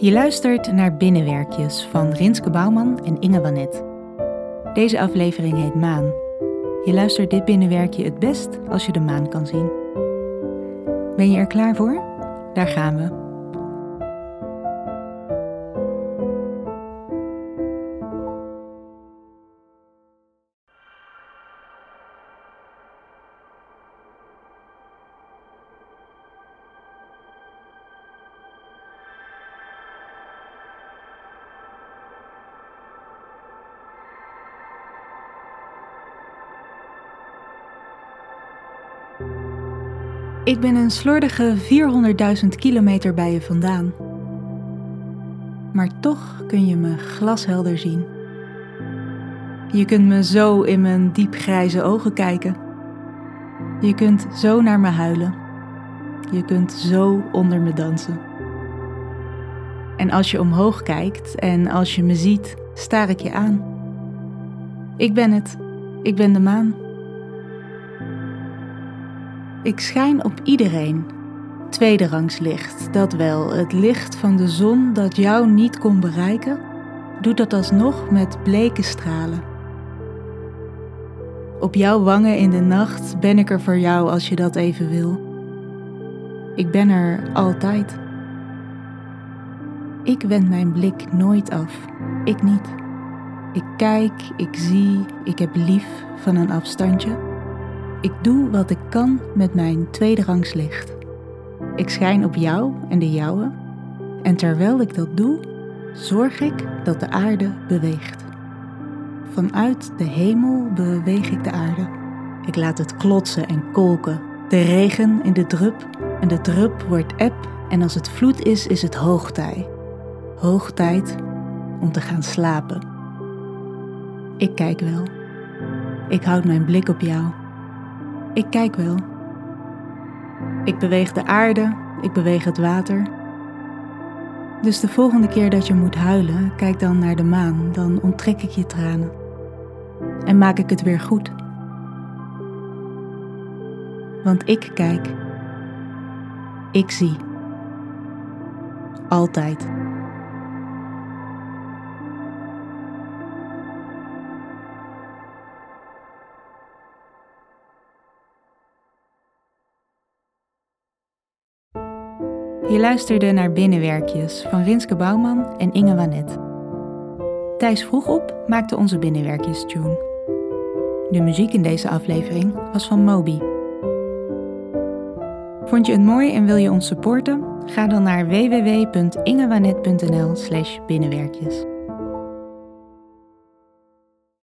Je luistert naar Binnenwerkjes van Rinske Bouwman en Inge Wanet. Deze aflevering heet Maan. Je luistert dit binnenwerkje het best als je de maan kan zien. Ben je er klaar voor? Daar gaan we. Ik ben een slordige 400.000 kilometer bij je vandaan. Maar toch kun je me glashelder zien. Je kunt me zo in mijn diepgrijze ogen kijken. Je kunt zo naar me huilen. Je kunt zo onder me dansen. En als je omhoog kijkt en als je me ziet, staar ik je aan. Ik ben het. Ik ben de maan. Ik schijn op iedereen. Tweederangs licht, dat wel. Het licht van de zon dat jou niet kon bereiken, doet dat alsnog met bleke stralen. Op jouw wangen in de nacht ben ik er voor jou als je dat even wil. Ik ben er altijd. Ik wend mijn blik nooit af. Ik niet. Ik kijk, ik zie, ik heb lief van een afstandje. Ik doe wat ik kan met mijn tweederangs licht. Ik schijn op jou en de jouwe. En terwijl ik dat doe, zorg ik dat de aarde beweegt. Vanuit de hemel beweeg ik de aarde. Ik laat het klotsen en kolken. De regen in de drup en de drup wordt eb en als het vloed is, is het hoogtij. Hoogtijd om te gaan slapen. Ik kijk wel. Ik houd mijn blik op jou. Ik kijk wel. Ik beweeg de aarde, ik beweeg het water. Dus de volgende keer dat je moet huilen, kijk dan naar de maan, dan onttrek ik je tranen. En maak ik het weer goed. Want ik kijk. Ik zie. Altijd. Je luisterde naar Binnenwerkjes van Rinske Bouwman en Inge Wanet. Thijs vroeg op maakte onze Binnenwerkjes tune. De muziek in deze aflevering was van Moby. Vond je het mooi en wil je ons supporten? Ga dan naar www.ingewanet.nl/binnenwerkjes.